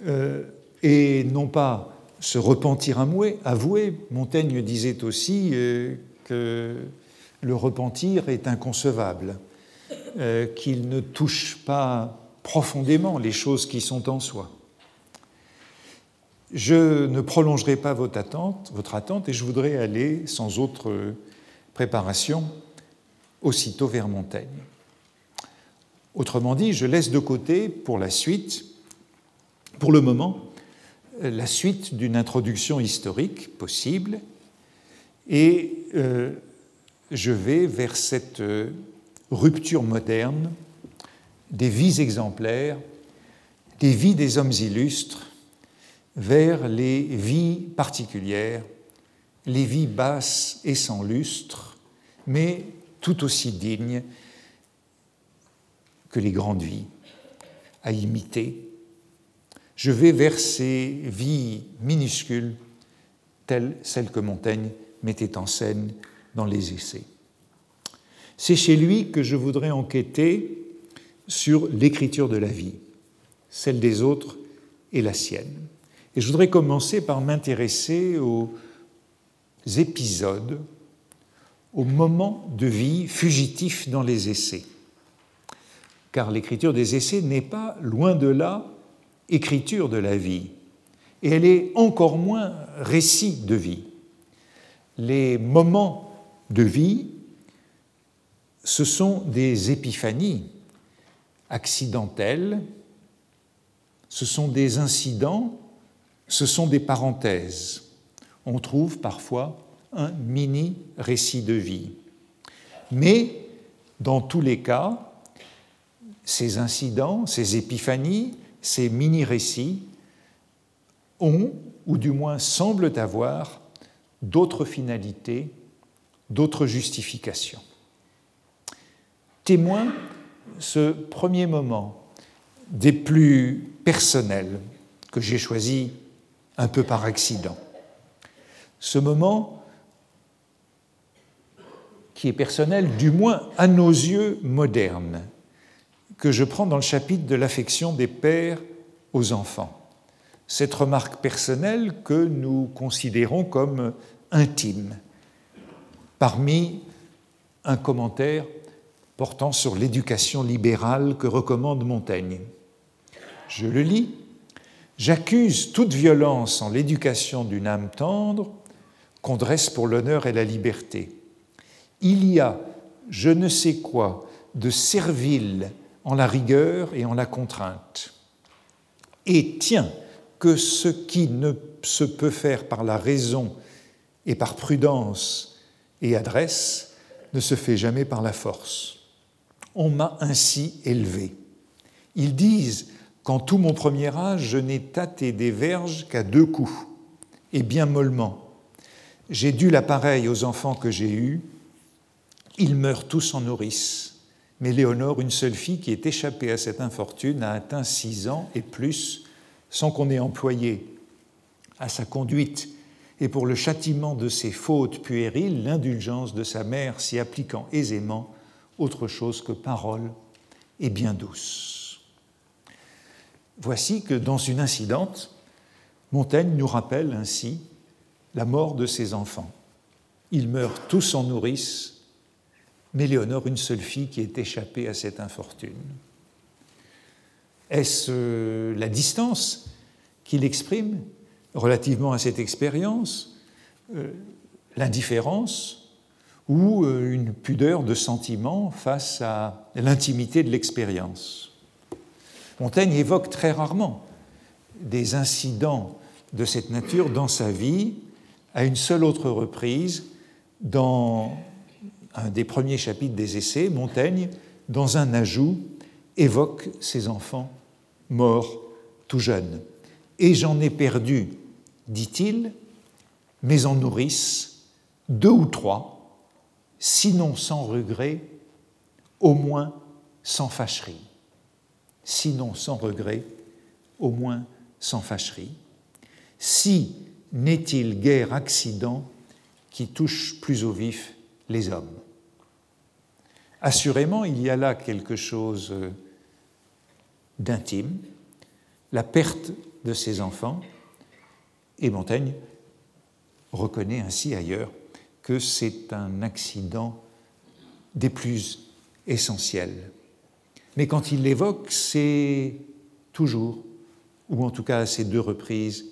euh, et non pas se repentir avoué, avoué Montaigne disait aussi euh, que le repentir est inconcevable, euh, qu'il ne touche pas profondément les choses qui sont en soi. Je ne prolongerai pas votre attente et je voudrais aller sans autre préparation aussitôt vers Montaigne. Autrement dit, je laisse de côté pour la suite, pour le moment, la suite d'une introduction historique possible et euh, je vais vers cette euh, rupture moderne des vies exemplaires, des vies des hommes illustres, vers les vies particulières, les vies basses et sans lustre, mais tout aussi dignes que les grandes vies à imiter. Je vais vers ces vies minuscules, telles celles que Montaigne mettait en scène dans les essais. C'est chez lui que je voudrais enquêter sur l'écriture de la vie, celle des autres et la sienne. Et je voudrais commencer par m'intéresser aux épisodes, aux moments de vie fugitifs dans les essais. Car l'écriture des essais n'est pas, loin de là, écriture de la vie, et elle est encore moins récit de vie. Les moments de vie, ce sont des épiphanies accidentelles, ce sont des incidents ce sont des parenthèses. On trouve parfois un mini récit de vie. Mais dans tous les cas, ces incidents, ces épiphanies, ces mini-récits ont, ou du moins semblent avoir, d'autres finalités, d'autres justifications. Témoin, ce premier moment des plus personnels que j'ai choisi un peu par accident. Ce moment qui est personnel, du moins à nos yeux modernes, que je prends dans le chapitre de l'affection des pères aux enfants. Cette remarque personnelle que nous considérons comme intime, parmi un commentaire portant sur l'éducation libérale que recommande Montaigne. Je le lis. J'accuse toute violence en l'éducation d'une âme tendre qu'on dresse pour l'honneur et la liberté. Il y a je ne sais quoi de servile en la rigueur et en la contrainte. Et tiens que ce qui ne se peut faire par la raison et par prudence et adresse ne se fait jamais par la force. On m'a ainsi élevé. Ils disent Qu'en tout mon premier âge, je n'ai tâté des verges qu'à deux coups, et bien mollement. J'ai dû l'appareil aux enfants que j'ai eus. Ils meurent tous en nourrice. Mais Léonore, une seule fille qui est échappée à cette infortune, a atteint six ans et plus sans qu'on ait employé à sa conduite et pour le châtiment de ses fautes puériles l'indulgence de sa mère s'y appliquant aisément autre chose que parole et bien douce voici que dans une incidente, Montaigne nous rappelle ainsi la mort de ses enfants. Ils meurent tous en nourrice, mais Léonore, une seule fille qui est échappée à cette infortune. Est-ce euh, la distance qu'il exprime relativement à cette expérience, euh, l'indifférence ou euh, une pudeur de sentiment face à l'intimité de l'expérience? Montaigne évoque très rarement des incidents de cette nature dans sa vie, à une seule autre reprise, dans un des premiers chapitres des Essais, Montaigne, dans un ajout, évoque ses enfants morts tout jeunes. Et j'en ai perdu, dit-il, mais en nourrice deux ou trois, sinon sans regret, au moins sans fâcherie. Sinon sans regret, au moins sans fâcherie. Si n'est-il guère accident qui touche plus au vif les hommes Assurément, il y a là quelque chose d'intime, la perte de ses enfants, et Montaigne reconnaît ainsi ailleurs que c'est un accident des plus essentiels. Mais quand il l'évoque, c'est toujours, ou en tout cas à ces deux reprises,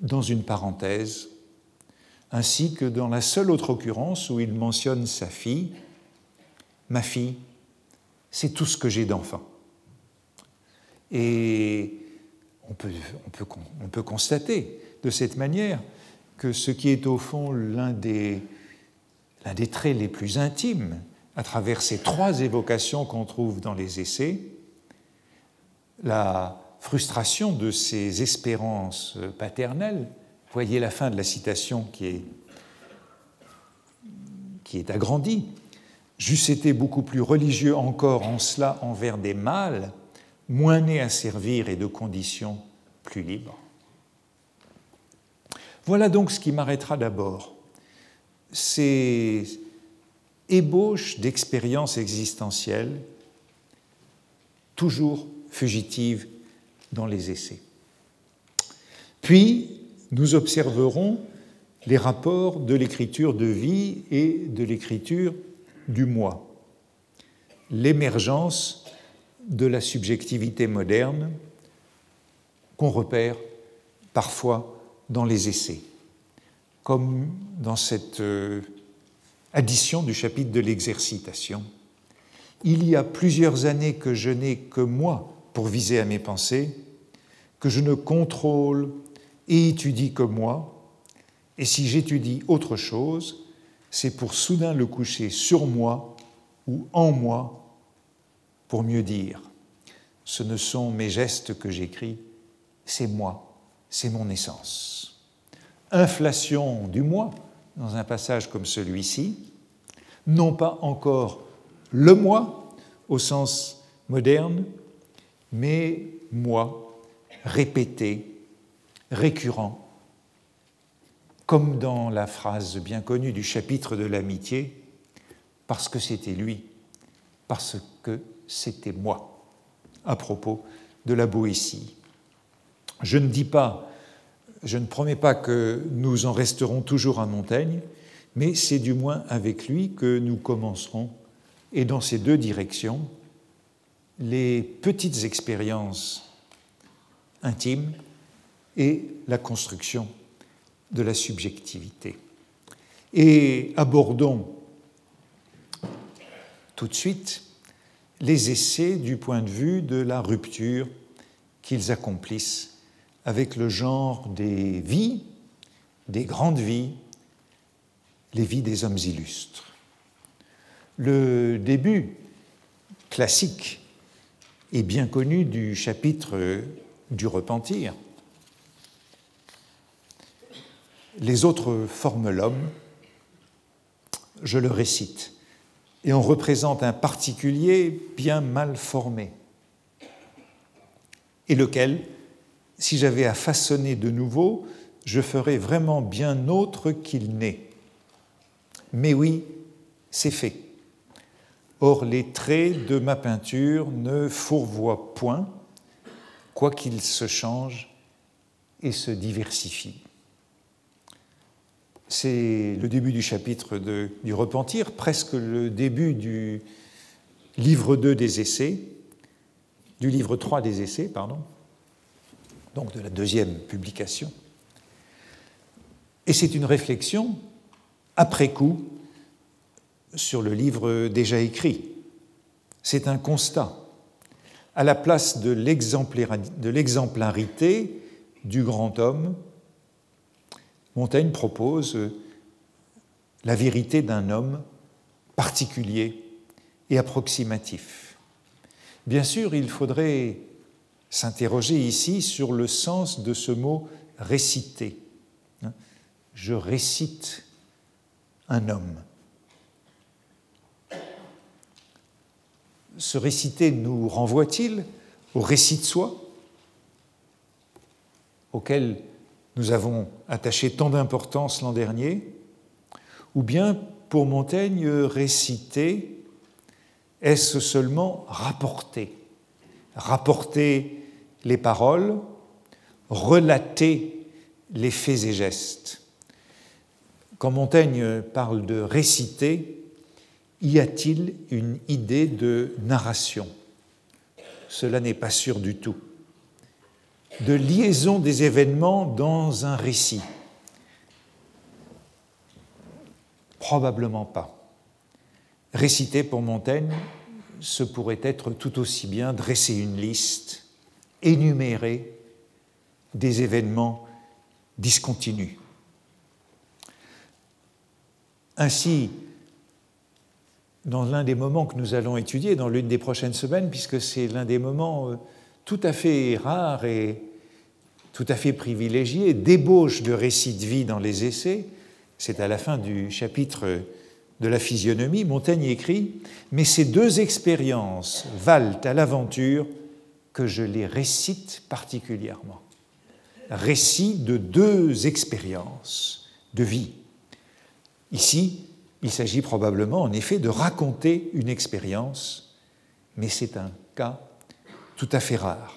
dans une parenthèse, ainsi que dans la seule autre occurrence où il mentionne sa fille, ma fille, c'est tout ce que j'ai d'enfant. Et on peut, on, peut, constater de cette manière que ce qui est au fond l'un des, traits les plus intimes à travers ces trois évocations qu'on trouve dans les essais, la frustration de ces espérances paternelles. Voyez la fin de la citation qui est agrandie. J'eusse été beaucoup plus religieux encore en cela envers des mâles moins né à servir et de conditions plus libres. Voilà donc ce qui m'arrêtera d'abord. Ces ébauches d'expériences existentielles, toujours fugitives dans les essais. Puis, nous observerons les rapports de l'écriture de vie et de l'écriture du moi, l'émergence de la subjectivité moderne qu'on repère parfois dans les essais, comme dans cette euh, addition du chapitre de l'exercitation. Il y a plusieurs années que je n'ai que moi pour viser à mes pensées, que je ne contrôle et étudie que moi, et si j'étudie autre chose, c'est pour soudain le coucher sur moi ou en moi pour mieux dire. Ce ne sont mes gestes que j'écris, c'est moi, c'est mon essence. Inflation du moi, dans un passage comme celui-ci, non pas encore le moi au sens moderne, mais moi répété, récurrent, comme dans la phrase bien connue du chapitre de l'amitié, parce que c'était lui, parce que c'était moi, à propos de la Boétie. Je ne dis pas, je ne promets pas que nous en resterons toujours à Montaigne, mais c'est du moins avec lui que nous commencerons, et dans ces deux directions, les petites expériences intimes et la construction de la subjectivité. Et abordons tout de suite les essais du point de vue de la rupture qu'ils accomplissent avec le genre des vies, des grandes vies, les vies des hommes illustres. Le début classique et bien connu du chapitre du repentir. Les autres forment l'homme, je le récite et on représente un particulier bien mal formé, et lequel, si j'avais à façonner de nouveau, je ferais vraiment bien autre qu'il n'est. Mais oui, c'est fait. Or, les traits de ma peinture ne fourvoient point, quoiqu'ils se changent et se diversifient. C'est le début du chapitre du repentir, presque le début du livre 2 des essais, du livre 3 des essais, pardon, donc de la deuxième publication. Et c'est une réflexion, après coup, sur le livre déjà écrit. C'est un constat. À la place de l'exemplarité du grand homme, Montaigne propose la vérité d'un homme particulier et approximatif. Bien sûr, il faudrait s'interroger ici sur le sens de ce mot réciter. Je récite un homme. Ce réciter nous renvoie-t-il au récit de soi, auquel nous avons attaché tant d'importance l'an dernier, ou bien pour Montaigne, réciter, est-ce seulement rapporter Rapporter les paroles, relater les faits et gestes. Quand Montaigne parle de réciter, y a-t-il une idée de narration? Cela n'est pas sûr du tout de liaison des événements dans un récit Probablement pas. Réciter pour Montaigne, ce pourrait être tout aussi bien dresser une liste, énumérer des événements discontinus. Ainsi, dans l'un des moments que nous allons étudier, dans l'une des prochaines semaines, puisque c'est l'un des moments euh, tout à fait rare et tout à fait privilégié, débauche de récits de vie dans les essais. C'est à la fin du chapitre de la physionomie, Montaigne écrit Mais ces deux expériences valent à l'aventure que je les récite particulièrement. Récit de deux expériences de vie. Ici, il s'agit probablement en effet de raconter une expérience, mais c'est un cas tout à fait rare.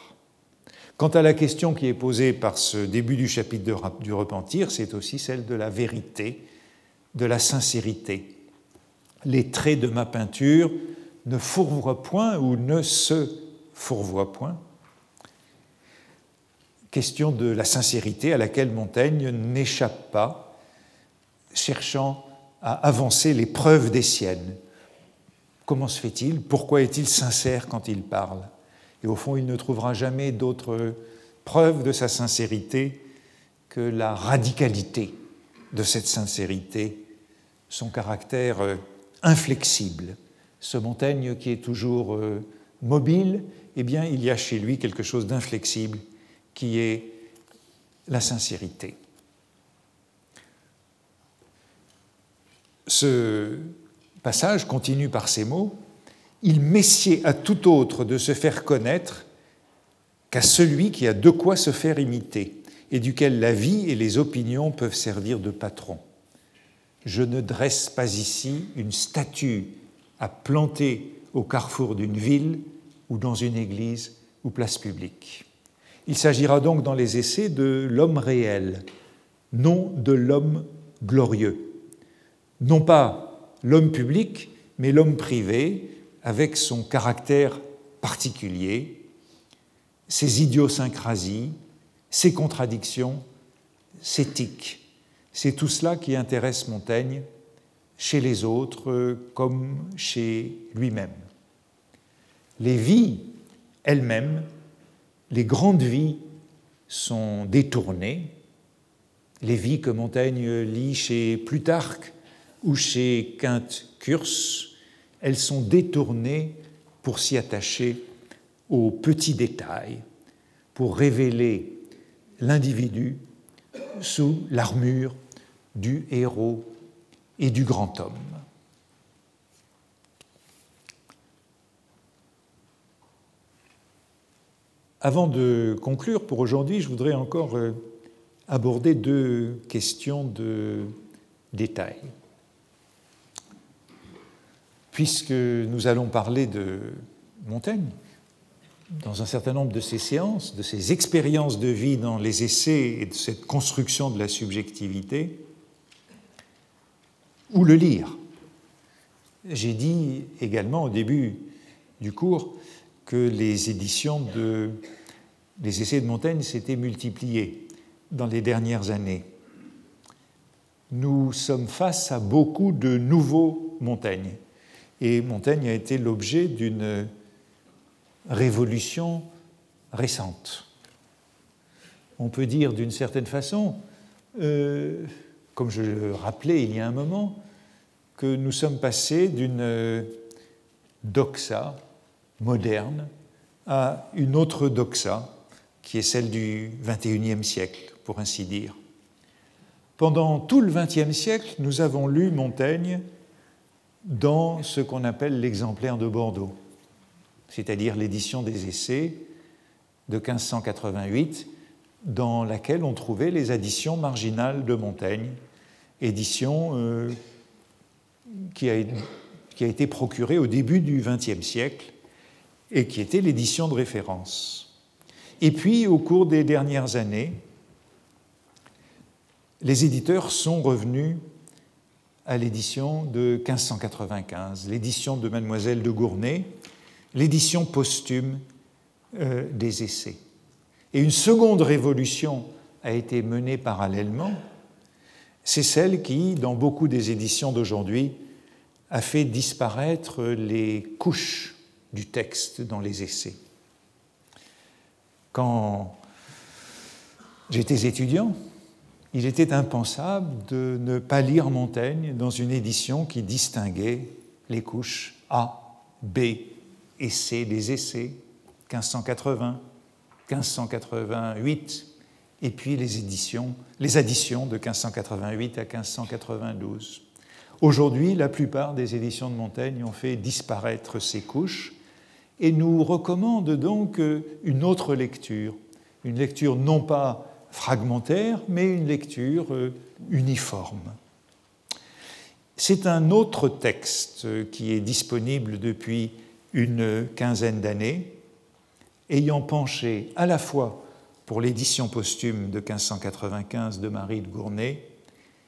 Quant à la question qui est posée par ce début du chapitre du repentir, c'est aussi celle de la vérité, de la sincérité. Les traits de ma peinture ne fourvoient point ou ne se fourvoient point. Question de la sincérité à laquelle Montaigne n'échappe pas, cherchant à avancer les preuves des siennes. Comment se fait-il? Pourquoi est-il sincère quand il parle? Et au fond, il ne trouvera jamais d'autre preuve de sa sincérité que la radicalité de cette sincérité, son caractère euh, inflexible. Ce Montaigne qui est toujours euh, mobile, eh bien, il y a chez lui quelque chose d'inflexible qui est la sincérité. Ce passage continue par ces mots il messier à tout autre de se faire connaître qu'à celui qui a de quoi se faire imiter et duquel la vie et les opinions peuvent servir de patron. Je ne dresse pas ici une statue à planter au carrefour d'une ville ou dans une église ou place publique. Il s'agira donc dans les essais de l'homme réel, non de l'homme glorieux. Non pas l'homme public, mais l'homme privé, avec son caractère particulier, ses idiosyncrasies, ses contradictions, ses tics. C'est tout cela qui intéresse Montaigne chez les autres comme chez lui-même. Les vies elles-mêmes, les grandes vies sont détournées, les vies que Montaigne lit chez Plutarque ou chez Quinte Curse, elles sont détournées pour s'y attacher aux petits détails, pour révéler l'individu sous l'armure du héros et du grand homme. Avant de conclure pour aujourd'hui, je voudrais encore euh, aborder deux questions de détail puisque nous allons parler de Montaigne, dans un certain nombre de ses séances, de ses expériences de vie dans les essais et de cette construction de la subjectivité, ou le lire. J'ai dit également au début du cours que les éditions de les essais de Montaigne s'étaient multipliées dans les dernières années. Nous sommes face à beaucoup de nouveaux Montaigne. Et Montaigne a été l'objet d'une révolution récente. On peut dire d'une certaine façon, euh, comme je le rappelais il y a un moment, que nous sommes passés d'une doxa moderne à une autre doxa, qui est celle du XXIe siècle, pour ainsi dire. Pendant tout le XXe siècle, nous avons lu Montaigne dans ce qu'on appelle l'exemplaire de Bordeaux, c'est-à-dire l'édition des essais de 1588, dans laquelle on trouvait les additions marginales de Montaigne, édition euh, qui, a, qui, a, été procurée au début du XXe siècle et qui était l'édition de référence. Et puis, au cours des dernières années, les éditeurs sont revenus à l'édition de 1595, l'édition de Mademoiselle de Gournay, l'édition posthume euh, des essais. Et une seconde révolution a été menée parallèlement, c'est celle qui, dans beaucoup des éditions d'aujourd'hui, a fait disparaître les couches du texte dans les essais. Quand j'étais étudiant, il était impensable de ne pas lire Montaigne dans une édition qui distinguait les couches A, B et C des essais, 1580, 1588, et puis les éditions, les additions de 1588 à 1592. Aujourd'hui, la plupart des éditions de Montaigne ont fait disparaître ces couches et nous recommandent donc une autre lecture, une lecture non pas fragmentaire, mais une lecture euh, uniforme. C'est un autre texte qui est disponible depuis une quinzaine d'années, ayant penché à la fois pour l'édition posthume de 1595 de Marie de Gournay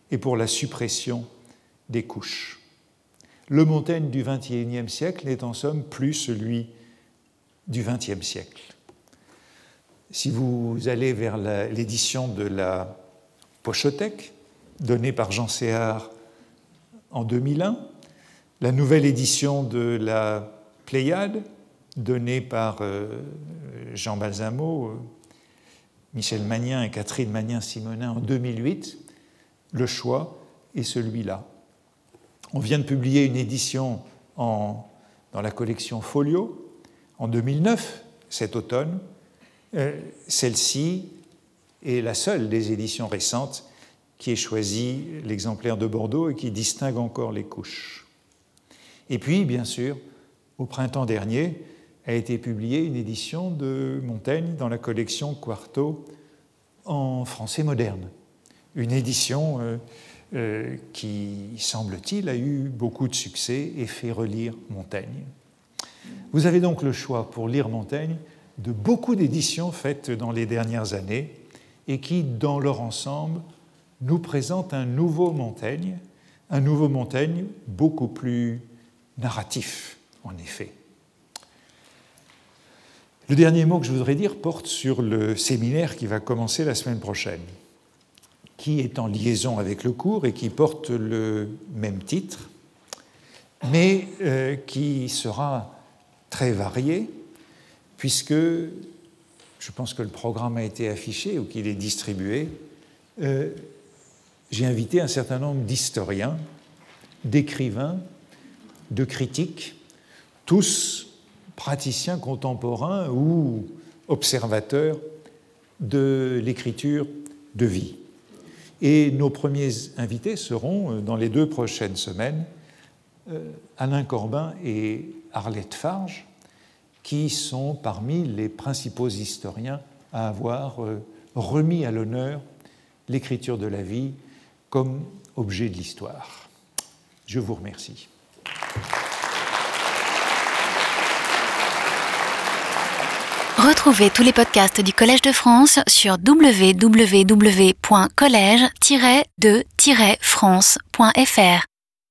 et pour la suppression des couches. Le Montaigne du XXIe siècle n'est en somme plus celui du XXe siècle. Si vous allez vers l'édition de la Pochothèque, donnée par Jean Séard en 2001, la nouvelle édition de la Pléiade, donnée par euh, Jean Balsamo, euh, Michel Magnin et Catherine Magnin-Simonin en 2008, le choix est celui-là. On vient de publier une édition dans la collection Folio en 2009, cet automne, euh, celle-ci est la seule des éditions récentes qui ait choisi l'exemplaire de Bordeaux et qui distingue encore les couches. Et puis, bien sûr, au printemps dernier, a été publiée une édition de Montaigne dans la collection Quarto en français moderne. Une édition euh, euh, qui, semble-t-il, a eu beaucoup de succès et fait relire Montaigne. Vous avez donc le choix pour lire Montaigne de beaucoup d'éditions faites dans les dernières années et qui, dans leur ensemble, nous présentent un nouveau Montaigne, un nouveau Montaigne beaucoup plus narratif, en effet. Le dernier mot que je voudrais dire porte sur le séminaire qui va commencer la semaine prochaine, qui est en liaison avec le cours et qui porte le même titre, mais euh, qui sera très varié puisque je pense que le programme a été affiché ou qu'il est distribué, euh, j'ai invité un certain nombre d'historiens, d'écrivains, de critiques, tous praticiens contemporains ou observateurs de l'écriture de vie. Et nos premiers invités seront, euh, dans les deux prochaines semaines, euh, Alain Corbin et Arlette Farge, qui sont parmi les principaux historiens à avoir euh, remis à l'honneur l'écriture de la vie comme objet de l'histoire. Je vous remercie. Retrouvez tous les podcasts du Collège de France sur www.collège-de-france.fr.